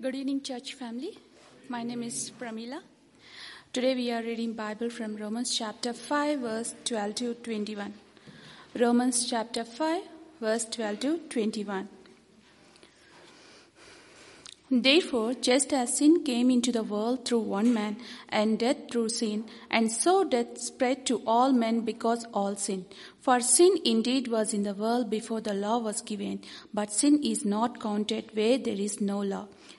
Good evening, church family. My name is Pramila. Today we are reading Bible from Romans chapter 5 verse 12 to 21. Romans chapter 5 verse 12 to 21. Therefore, just as sin came into the world through one man, and death through sin, and so death spread to all men because all sin. For sin indeed was in the world before the law was given, but sin is not counted where there is no law.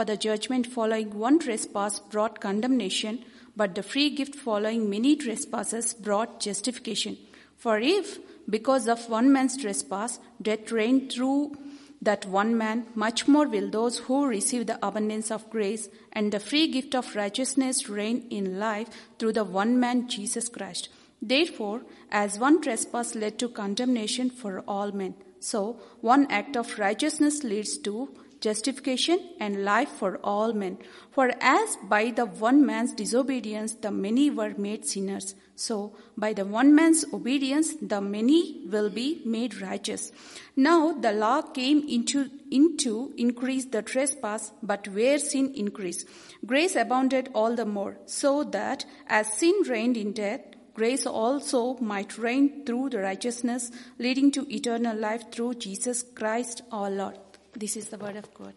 For the judgment following one trespass brought condemnation, but the free gift following many trespasses brought justification. For if, because of one man's trespass, death reigned through that one man, much more will those who receive the abundance of grace and the free gift of righteousness reign in life through the one man, Jesus Christ. Therefore, as one trespass led to condemnation for all men, so one act of righteousness leads to justification and life for all men. For as by the one man's disobedience the many were made sinners, so by the one man's obedience the many will be made righteous. Now the law came into, into increase the trespass, but where sin increased, grace abounded all the more, so that as sin reigned in death, grace also might reign through the righteousness leading to eternal life through Jesus Christ our Lord. This is the word of God.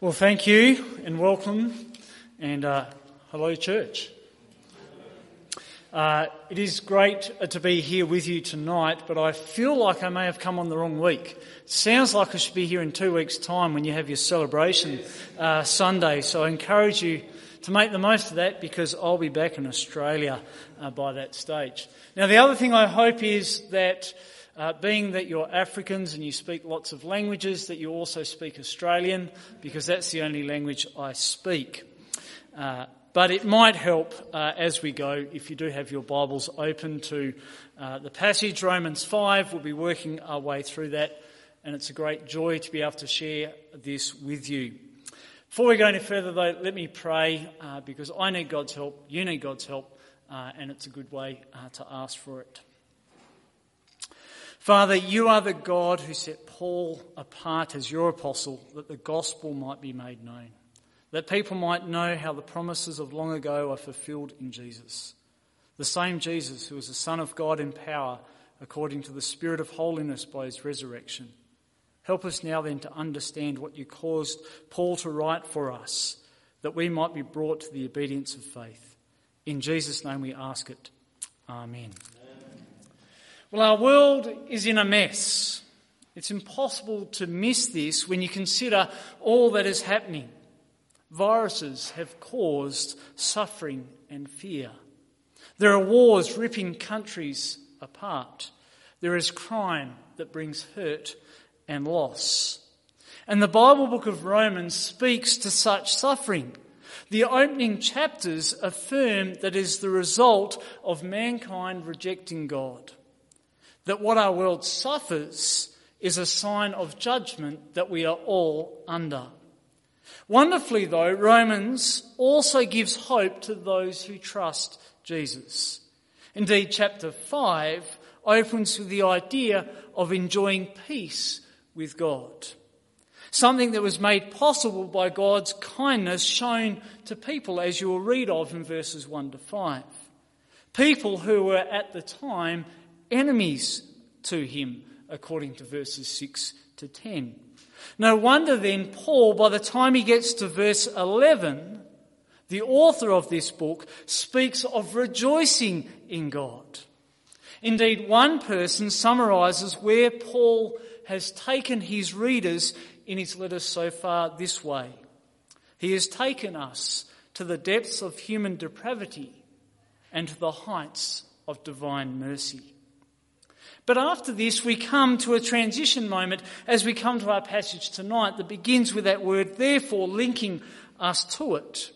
Well, thank you and welcome, and uh, hello, church. Uh, it is great to be here with you tonight, but I feel like I may have come on the wrong week. Sounds like I should be here in two weeks' time when you have your celebration uh, Sunday, so I encourage you to make the most of that because I'll be back in Australia uh, by that stage. Now, the other thing I hope is that uh, being that you're Africans and you speak lots of languages, that you also speak Australian, because that's the only language I speak. Uh, but it might help uh, as we go if you do have your Bibles open to uh, the passage, Romans 5. We'll be working our way through that, and it's a great joy to be able to share this with you. Before we go any further, though, let me pray uh, because I need God's help, you need God's help, uh, and it's a good way to ask for it. Father, you are the God who set Paul apart as your apostle that the gospel might be made known, that people might know how the promises of long ago are fulfilled in Jesus. The same Jesus who is the Son of God in power according to the Spirit of holiness by his resurrection. Help us now then to understand what you caused Paul to write for us, that we might be brought to the obedience of faith. In Jesus' name we ask it. Amen. Well, our world is in a mess. It's impossible to miss this when you consider all that is happening. Viruses have caused suffering and fear. There are wars ripping countries apart. There is crime that brings hurt and loss. And the Bible book of Romans speaks to such suffering. The opening chapters affirm that is the result of mankind rejecting God that what our world suffers is a sign of judgment that we are all under. Wonderfully, though, Romans also gives hope to those who trust Jesus. Indeed, chapter 5 opens with the idea of enjoying peace with God. Something that was made possible by God's kindness shown to people, as you will read of in verses 1 to 5. People who were at the time enemies to him, according to verses 6 to 10. No wonder then, Paul, by the time he gets to verse 11, the author of this book speaks of rejoicing in God. Indeed, one person summarizes where Paul has taken his readers in his letters so far this way. He has taken us to the depths of human depravity and to the heights of divine mercy. But after this, we come to a transition moment as we come to our passage tonight that begins with that word, therefore, linking us to it.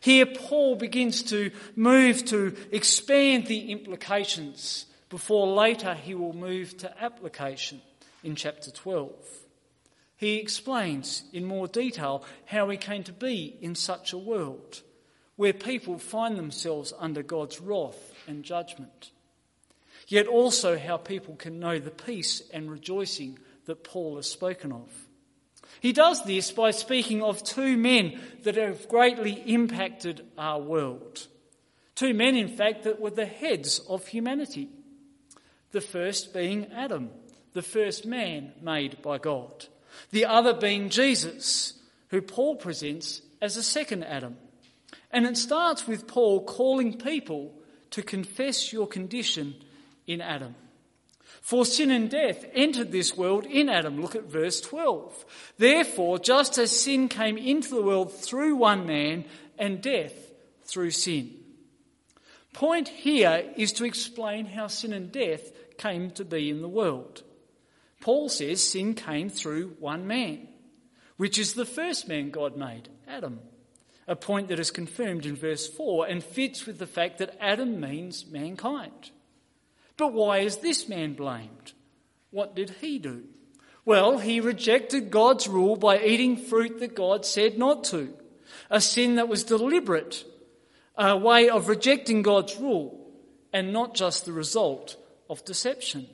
Here, Paul begins to move to expand the implications before later he will move to application in chapter 12. He explains in more detail how he came to be in such a world where people find themselves under God's wrath and judgment yet also how people can know the peace and rejoicing that Paul has spoken of. He does this by speaking of two men that have greatly impacted our world. Two men, in fact, that were the heads of humanity. The first being Adam, the first man made by God. The other being Jesus, who Paul presents as a second Adam. And it starts with Paul calling people to confess your condition in Adam. For sin and death entered this world in Adam. Look at verse 12. Therefore, just as sin came into the world through one man and death through sin. Point here is to explain how sin and death came to be in the world. Paul says sin came through one man, which is the first man God made, Adam. A point that is confirmed in verse 4 and fits with the fact that Adam means mankind. But why is this man blamed? What did he do? Well, he rejected God's rule by eating fruit that God said not to. A sin that was deliberate, a way of rejecting God's rule, and not just the result of deception.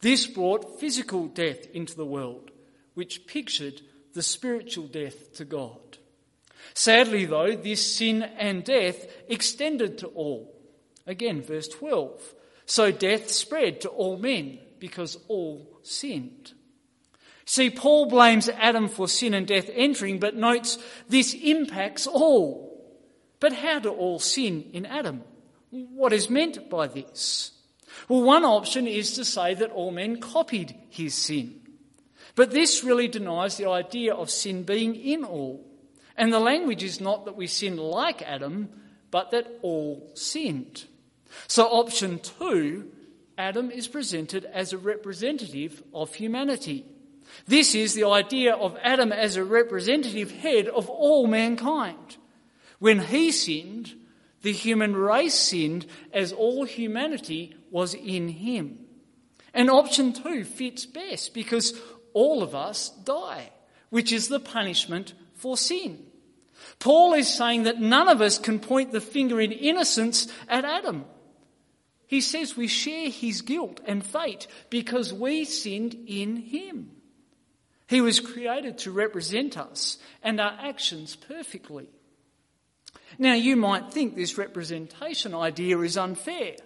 This brought physical death into the world, which pictured the spiritual death to God. Sadly, though, this sin and death extended to all. Again, verse 12. So death spread to all men because all sinned. See, Paul blames Adam for sin and death entering, but notes this impacts all. But how do all sin in Adam? What is meant by this? Well, one option is to say that all men copied his sin. But this really denies the idea of sin being in all. And the language is not that we sin like Adam, but that all sinned. So, option two, Adam is presented as a representative of humanity. This is the idea of Adam as a representative head of all mankind. When he sinned, the human race sinned as all humanity was in him. And option two fits best because all of us die, which is the punishment for sin. Paul is saying that none of us can point the finger in innocence at Adam. He says we share his guilt and fate because we sinned in him. He was created to represent us and our actions perfectly. Now, you might think this representation idea is unfair.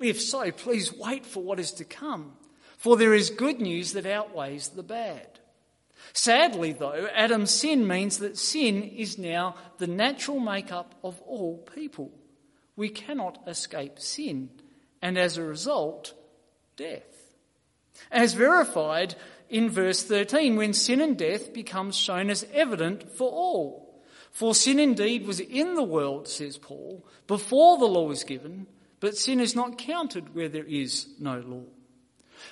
If so, please wait for what is to come, for there is good news that outweighs the bad. Sadly, though, Adam's sin means that sin is now the natural makeup of all people. We cannot escape sin and as a result, death. As verified in verse 13, when sin and death becomes shown as evident for all. For sin indeed was in the world, says Paul, before the law was given, but sin is not counted where there is no law.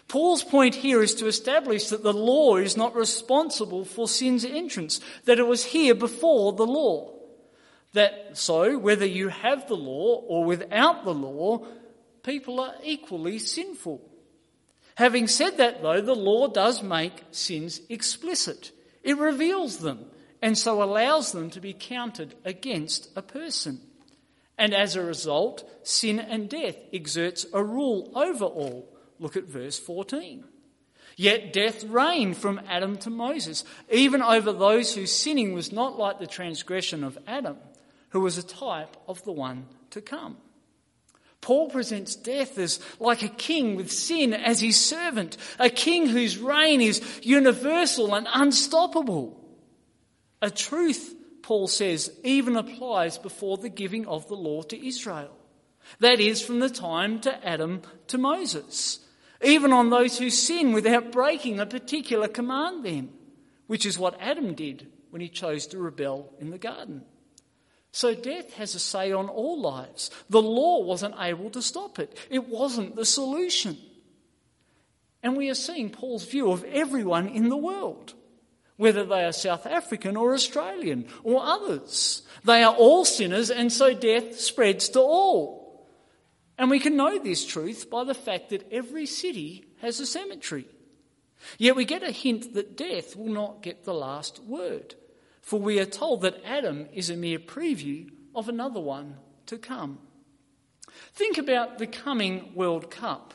Paul's point here is to establish that the law is not responsible for sin's entrance, that it was here before the law. That so, whether you have the law or without the law, people are equally sinful. Having said that, though, the law does make sins explicit. It reveals them and so allows them to be counted against a person. And as a result, sin and death exerts a rule over all. Look at verse 14. Yet death reigned from Adam to Moses, even over those whose sinning was not like the transgression of Adam, who was a type of the one to come. Paul presents death as like a king with sin as his servant, a king whose reign is universal and unstoppable. A truth, Paul says, even applies before the giving of the law to Israel. That is, from the time to Adam to Moses, even on those who sin without breaking a particular command, then, which is what Adam did when he chose to rebel in the garden. So death has a say on all lives. The law wasn't able to stop it, it wasn't the solution. And we are seeing Paul's view of everyone in the world, whether they are South African or Australian or others. They are all sinners, and so death spreads to all. And we can know this truth by the fact that every city has a cemetery. Yet we get a hint that death will not get the last word, for we are told that Adam is a mere preview of another one to come. Think about the coming World Cup.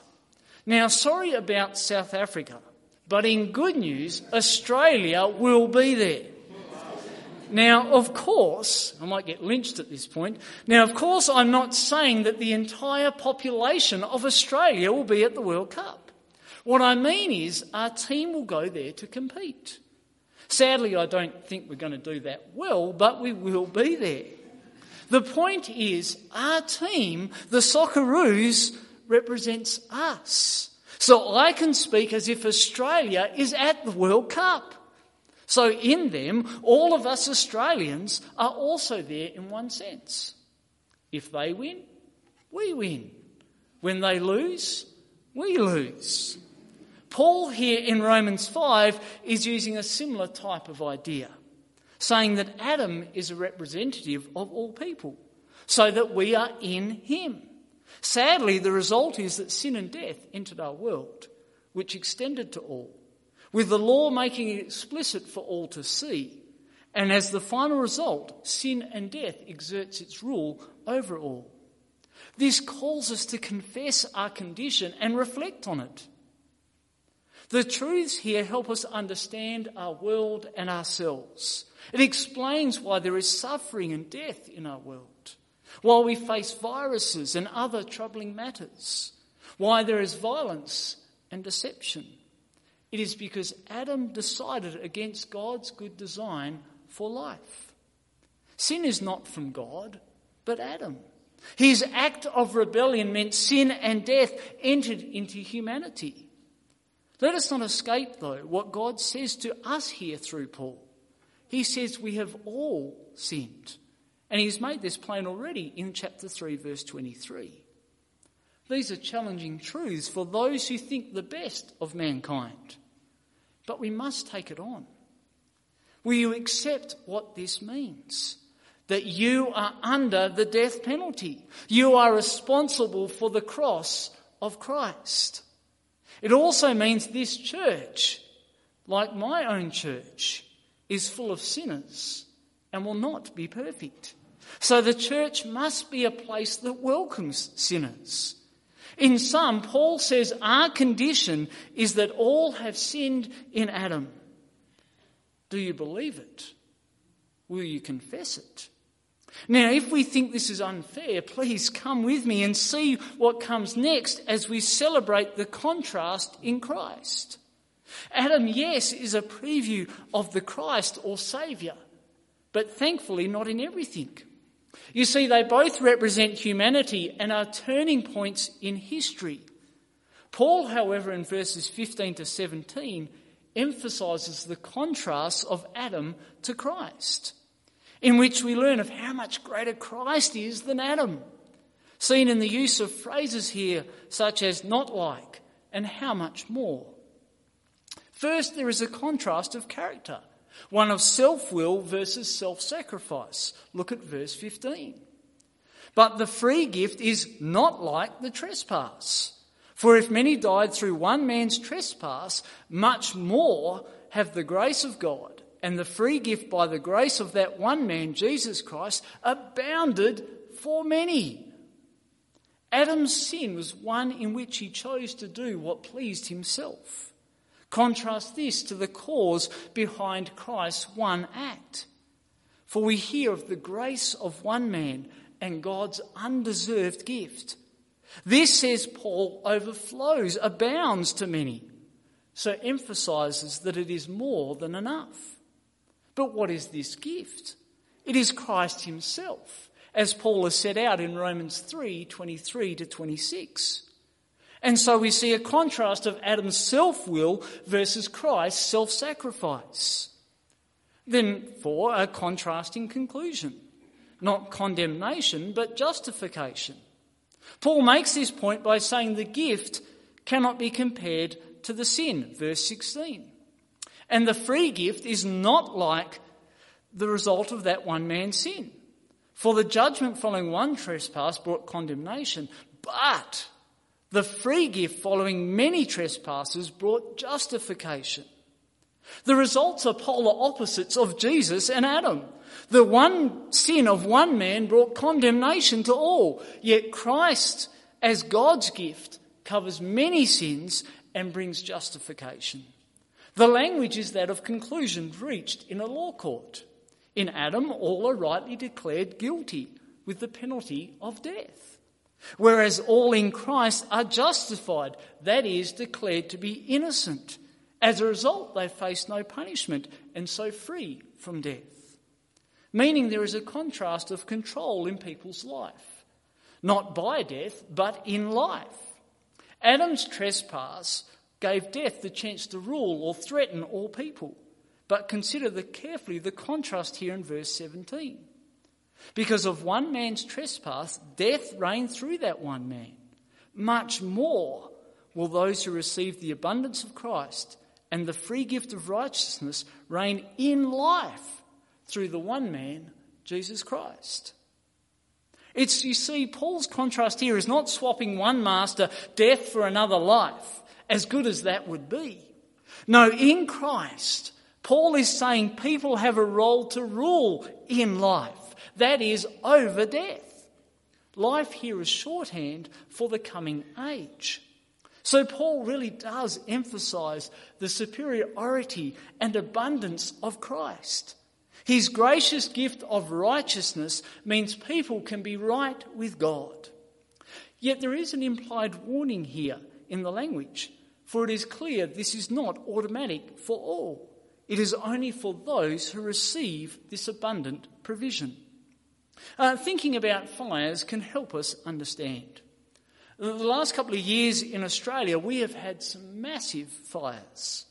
Now, sorry about South Africa, but in good news, Australia will be there. Now, of course, I might get lynched at this point. Now, of course, I'm not saying that the entire population of Australia will be at the World Cup. What I mean is, our team will go there to compete. Sadly, I don't think we're going to do that well, but we will be there. The point is, our team, the Socceroos, represents us. So I can speak as if Australia is at the World Cup. So in them, all of us Australians are also there in one sense. If they win, we win. When they lose, we lose. Paul here in Romans 5 is using a similar type of idea, saying that Adam is a representative of all people, so that we are in him. Sadly, the result is that sin and death entered our world, which extended to all, with the law making it explicit for all to see. And as the final result, sin and death exerts its rule over all. This calls us to confess our condition and reflect on it. The truths here help us understand our world and ourselves. It explains why there is suffering and death in our world while we face viruses and other troubling matters, why there is violence and deception. It is because Adam decided against God's good design for life. Sin is not from God, but Adam. His act of rebellion meant sin and death entered into humanity. Let us not escape, though, what God says to us here through Paul. He says we have all sinned and he's made this plain already in chapter 3, verse 23. These are challenging truths for those who think the best of mankind. But we must take it on. Will you accept what this means? That you are under the death penalty. You are responsible for the cross of Christ. It also means this church, like my own church, is full of sinners and will not be perfect. So the church must be a place that welcomes sinners. In sum, Paul says our condition is that all have sinned in Adam. Do you believe it? Will you confess it? Now, if we think this is unfair, please come with me and see what comes next as we celebrate the contrast in Christ. Adam, yes, is a preview of the Christ or Saviour, but thankfully not in everything. You see, they both represent humanity and are turning points in history. Paul, however, in verses 15 to 17, emphasizes the contrast of Adam to Christ, in which we learn of how much greater Christ is than Adam, seen in the use of phrases here such as not like and how much more. First, there is a contrast of character. One of self will versus self sacrifice. Look at verse 15. But the free gift is not like the trespass. For if many died through one man's trespass, much more have the grace of God and the free gift by the grace of that one man, Jesus Christ, abounded for many. Adam's sin was one in which he chose to do what pleased himself. Contrast this to the cause behind Christ's one act. For we hear of the grace of one man and God's undeserved gift. This, says Paul, overflows, abounds to many. So emphasizes that it is more than enough. But what is this gift? It is Christ himself, as Paul has set out in Romans 3 23 to 26. And so we see a contrast of Adam's self will versus Christ's self sacrifice. Then, for a contrasting conclusion. Not condemnation, but justification. Paul makes this point by saying the gift cannot be compared to the sin, verse 16. And the free gift is not like the result of that one man's sin. For the judgment following one trespass brought condemnation, but the free gift following many trespasses brought justification. The results are polar opposites of Jesus and Adam. The one sin of one man brought condemnation to all, yet Christ, as God's gift, covers many sins and brings justification. The language is that of conclusion reached in a law court. In Adam, all are rightly declared guilty with the penalty of death. Whereas all in Christ are justified, that is, declared to be innocent. As a result, they face no punishment and so free from death. Meaning there is a contrast of control in people's life. Not by death, but in life. Adam's trespass gave death the chance to rule or threaten all people. But consider the, carefully the contrast here in verse 17. Because of one man's trespass, death reigned through that one man. Much more will those who receive the abundance of Christ and the free gift of righteousness reign in life through the one man, Jesus Christ. It's, you see, Paul's contrast here is not swapping one master, death, for another life, as good as that would be. No, in Christ, Paul is saying people have a role to rule in life, that is, over death. Life here is shorthand for the coming age. So Paul really does emphasize the superiority and abundance of Christ. His gracious gift of righteousness means people can be right with God. Yet there is an implied warning here in the language, for it is clear this is not automatic for all. It is only for those who receive this abundant provision. Uh, thinking about fires can help us understand. The last couple of years in Australia, we have had some massive fires.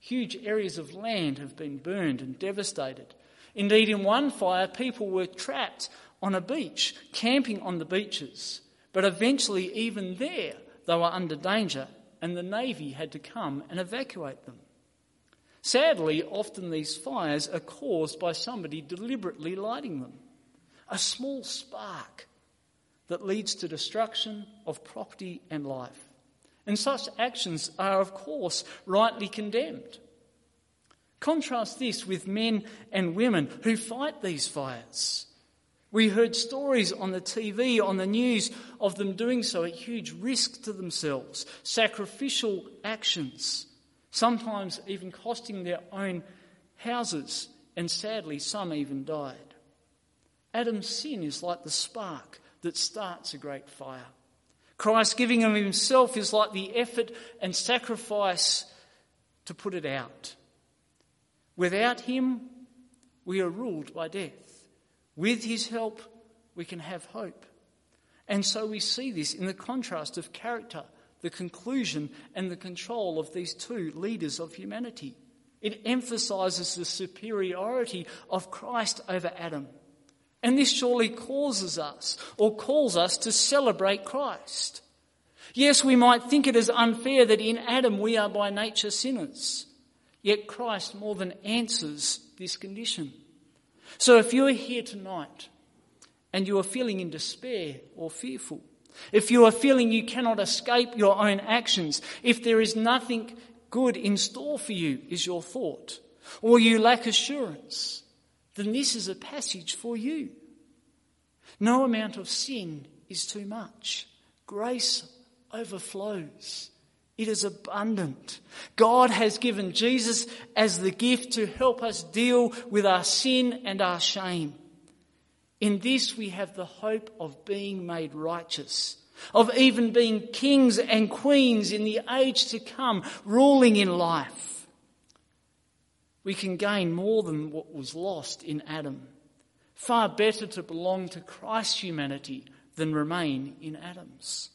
Huge areas of land have been burned and devastated. Indeed, in one fire, people were trapped on a beach, camping on the beaches. But eventually, even there, they were under danger, and the Navy had to come and evacuate them. Sadly, often these fires are caused by somebody deliberately lighting them. A small spark that leads to destruction of property and life. And such actions are, of course, rightly condemned. Contrast this with men and women who fight these fires. We heard stories on the TV, on the news, of them doing so at huge risk to themselves, sacrificial actions, sometimes even costing their own houses, and sadly, some even died. Adam's sin is like the spark that starts a great fire. Christ giving of himself is like the effort and sacrifice to put it out. Without him, we are ruled by death. With his help, we can have hope. And so we see this in the contrast of character, the conclusion, and the control of these two leaders of humanity. It emphasizes the superiority of Christ over Adam. And this surely causes us or calls us to celebrate Christ. Yes, we might think it is unfair that in Adam we are by nature sinners. Yet Christ more than answers this condition. So if you are here tonight and you are feeling in despair or fearful, if you are feeling you cannot escape your own actions, if there is nothing good in store for you, is your thought, or you lack assurance, then this is a passage for you. No amount of sin is too much. Grace overflows. It is abundant. God has given Jesus as the gift to help us deal with our sin and our shame. In this we have the hope of being made righteous, of even being kings and queens in the age to come, ruling in life we can gain more than what was lost in Adam. Far better to belong to Christ's humanity than remain in Adam's.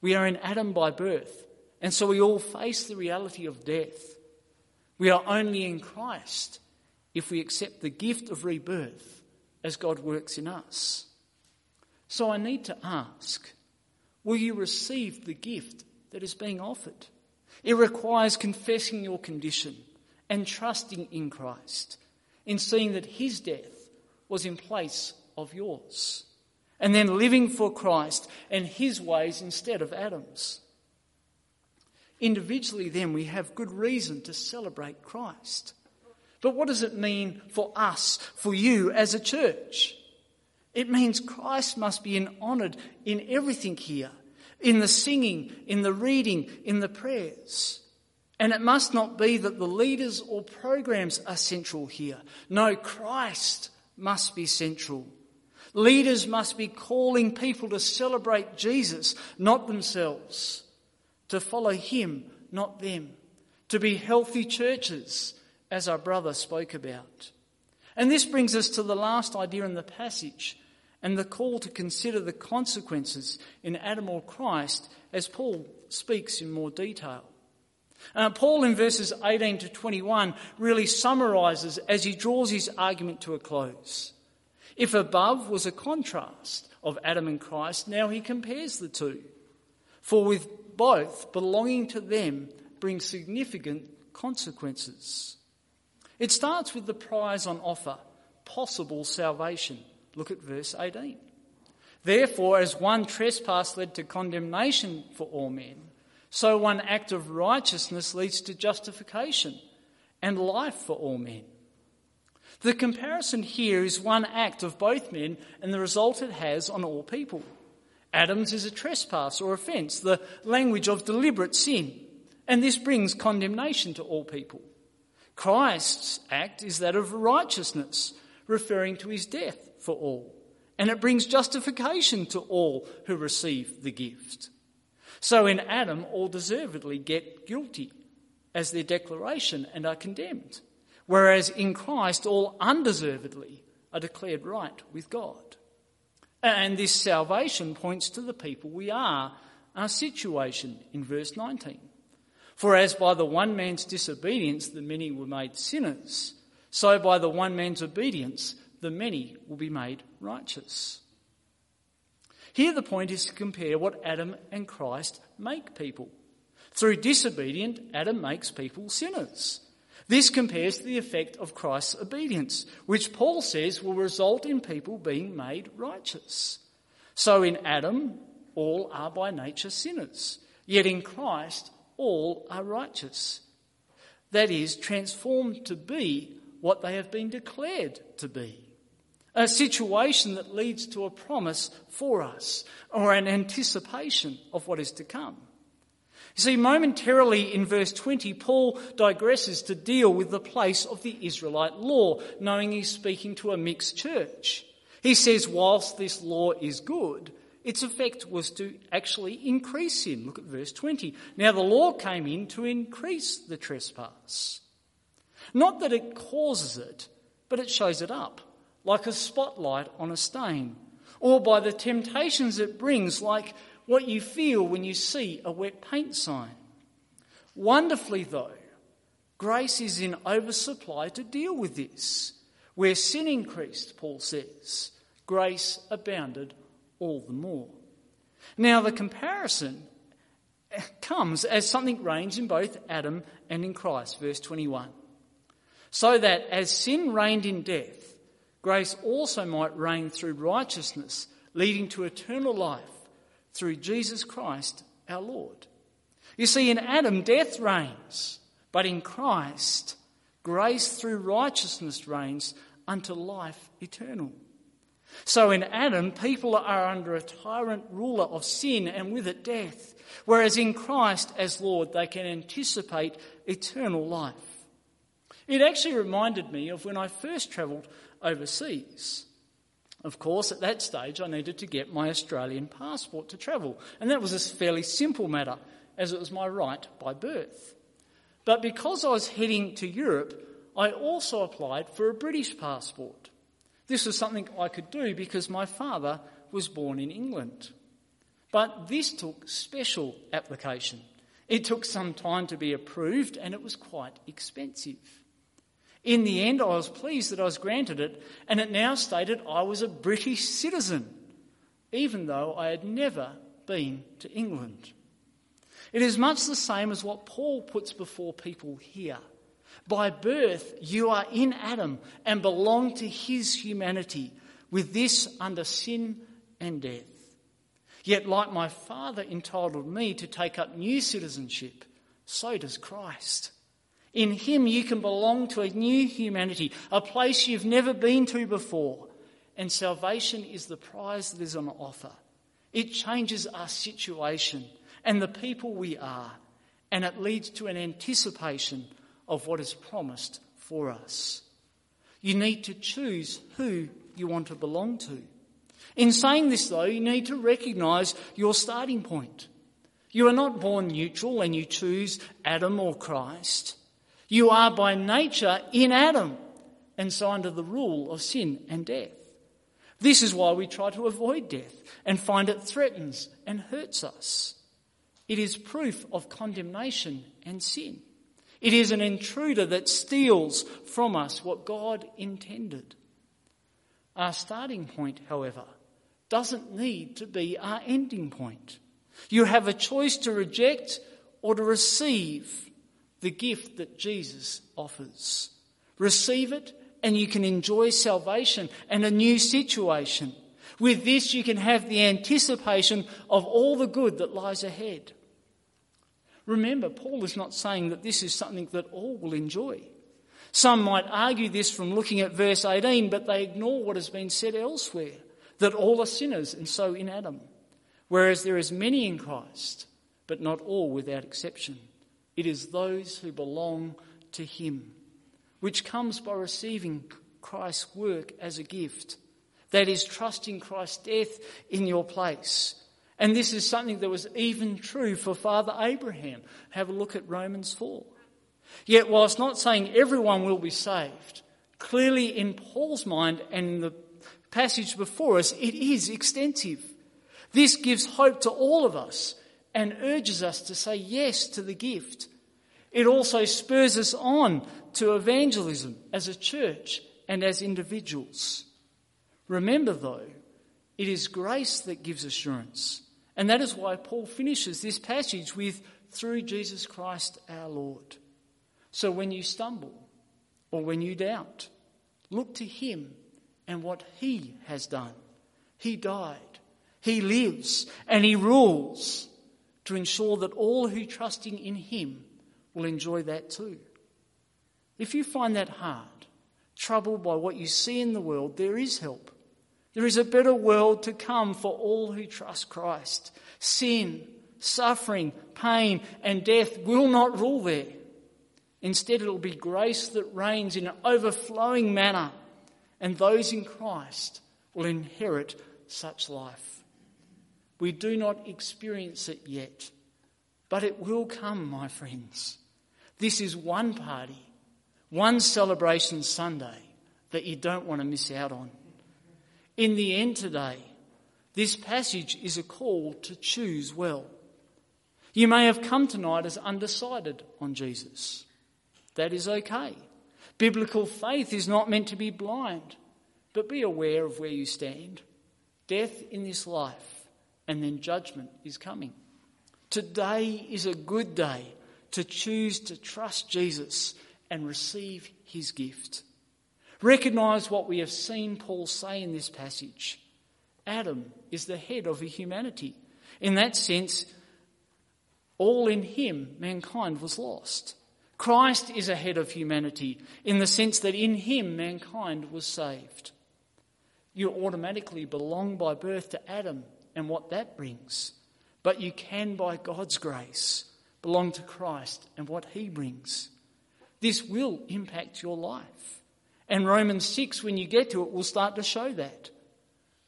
We are in Adam by birth, and so we all face the reality of death. We are only in Christ if we accept the gift of rebirth as God works in us. So I need to ask will you receive the gift that is being offered? It requires confessing your condition and trusting in Christ, in seeing that his death was in place of yours, and then living for Christ and his ways instead of Adam's. Individually, then, we have good reason to celebrate Christ. But what does it mean for us, for you as a church? It means Christ must be honoured in everything here in the singing, in the reading, in the prayers. And it must not be that the leaders or programs are central here. No, Christ must be central. Leaders must be calling people to celebrate Jesus, not themselves. To follow Him, not them. To be healthy churches, as our brother spoke about. And this brings us to the last idea in the passage and the call to consider the consequences in Adam or Christ as Paul speaks in more detail. Uh, Paul in verses 18 to 21 really summarises as he draws his argument to a close. If above was a contrast of Adam and Christ, now he compares the two. For with both belonging to them brings significant consequences. It starts with the prize on offer, possible salvation. Look at verse 18. Therefore, as one trespass led to condemnation for all men, so one act of righteousness leads to justification and life for all men. The comparison here is one act of both men and the result it has on all people. Adam's is a trespass or offence, the language of deliberate sin, and this brings condemnation to all people. Christ's act is that of righteousness, referring to his death for all. And it brings justification to all who receive the gift. So in Adam, all deservedly get guilty as their declaration and are condemned. Whereas in Christ, all undeservedly are declared right with God. And this salvation points to the people we are, our situation in verse 19. For as by the one man's disobedience the many were made sinners, so by the one man's obedience the many will be made righteous. Here, the point is to compare what Adam and Christ make people. Through disobedient, Adam makes people sinners. This compares to the effect of Christ's obedience, which Paul says will result in people being made righteous. So in Adam, all are by nature sinners, yet in Christ, all are righteous. That is, transformed to be what they have been declared to be a situation that leads to a promise for us or an anticipation of what is to come. You see, momentarily in verse 20, Paul digresses to deal with the place of the Israelite law, knowing he's speaking to a mixed church. He says, whilst this law is good, its effect was to actually increase sin. Look at verse 20. Now the law came in to increase the trespass. Not that it causes it, but it shows it up like a spotlight on a stain, or by the temptations it brings, like what you feel when you see a wet paint sign. Wonderfully, though, grace is in oversupply to deal with this. Where sin increased, Paul says, grace abounded all the more. Now, the comparison comes as something reigns in both Adam and in Christ, verse 21. So that as sin reigned in death, grace also might reign through righteousness, leading to eternal life through Jesus Christ our Lord. You see, in Adam, death reigns, but in Christ, grace through righteousness reigns unto life eternal. So in Adam, people are under a tyrant ruler of sin and with it death, whereas in Christ as Lord, they can anticipate eternal life. It actually reminded me of when I first travelled overseas. Of course, at that stage, I needed to get my Australian passport to travel, and that was a fairly simple matter, as it was my right by birth. But because I was heading to Europe, I also applied for a British passport. This was something I could do because my father was born in England. But this took special application. It took some time to be approved and it was quite expensive. In the end, I was pleased that I was granted it, and it now stated I was a British citizen, even though I had never been to England. It is much the same as what Paul puts before people here. By birth, you are in Adam and belong to his humanity, with this under sin and death. Yet, like my Father entitled me to take up new citizenship, so does Christ. In him, you can belong to a new humanity, a place you've never been to before. And salvation is the prize that is on offer. It changes our situation and the people we are, and it leads to an anticipation of what is promised for us. You need to choose who you want to belong to. In saying this, though, you need to recognise your starting point. You are not born neutral and you choose Adam or Christ. You are by nature in Adam and so under the rule of sin and death. This is why we try to avoid death and find it threatens and hurts us. It is proof of condemnation and sin. It is an intruder that steals from us what God intended. Our starting point, however, doesn't need to be our ending point. You have a choice to reject or to receive the gift that Jesus offers. Receive it and you can enjoy salvation and a new situation. With this, you can have the anticipation of all the good that lies ahead. Remember, Paul is not saying that this is something that all will enjoy. Some might argue this from looking at verse 18, but they ignore what has been said elsewhere that all are sinners and so in Adam. Whereas there is many in Christ, but not all without exception. It is those who belong to Him, which comes by receiving Christ's work as a gift. That is, trusting Christ's death in your place. And this is something that was even true for Father Abraham. Have a look at Romans 4. Yet, whilst not saying everyone will be saved, clearly in Paul's mind and in the passage before us, it is extensive. This gives hope to all of us and urges us to say yes to the gift. It also spurs us on to evangelism as a church and as individuals. Remember, though, it is grace that gives assurance. And that is why Paul finishes this passage with, through Jesus Christ our Lord. So when you stumble or when you doubt, look to him and what he has done. He died, he lives, and he rules to ensure that all who trusting in him will enjoy that too. If you find that hard, troubled by what you see in the world, there is help. There is a better world to come for all who trust Christ. Sin, suffering, pain, and death will not rule there. Instead, it will be grace that reigns in an overflowing manner and those in Christ will inherit such life. We do not experience it yet, but it will come, my friends. This is one party, one celebration Sunday that you don't want to miss out on. In the end today, this passage is a call to choose well. You may have come tonight as undecided on Jesus. That is okay. Biblical faith is not meant to be blind, but be aware of where you stand. Death in this life, and then judgment is coming. Today is a good day to choose to trust Jesus and receive his gift. Recognize what we have seen Paul say in this passage. Adam is the head of humanity. In that sense, all in him, mankind was lost. Christ is ahead of humanity in the sense that in him mankind was saved. You automatically belong by birth to Adam and what that brings, but you can, by God's grace, belong to Christ and what he brings. This will impact your life. And Romans 6, when you get to it, will start to show that.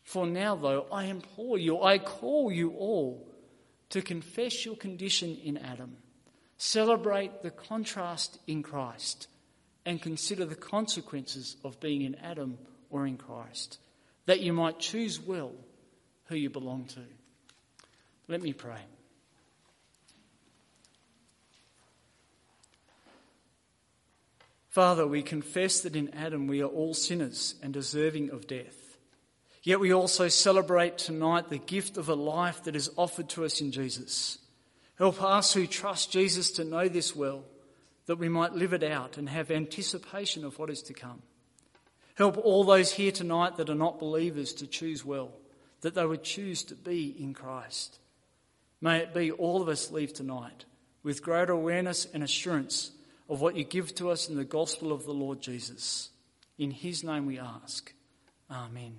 For now, though, I implore you, I call you all to confess your condition in Adam Celebrate the contrast in Christ and consider the consequences of being in Adam or in Christ, that you might choose well who you belong to. Let me pray. Father, we confess that in Adam we are all sinners and deserving of death. Yet we also celebrate tonight the gift of a life that is offered to us in Jesus Help us who trust Jesus to know this well, that we might live it out and have anticipation of what is to come. Help all those here tonight that are not believers to choose well, that they would choose to be in Christ. May it be all of us leave tonight with greater awareness and assurance of what you give to us in the gospel of the Lord Jesus. In his name we ask. Amen.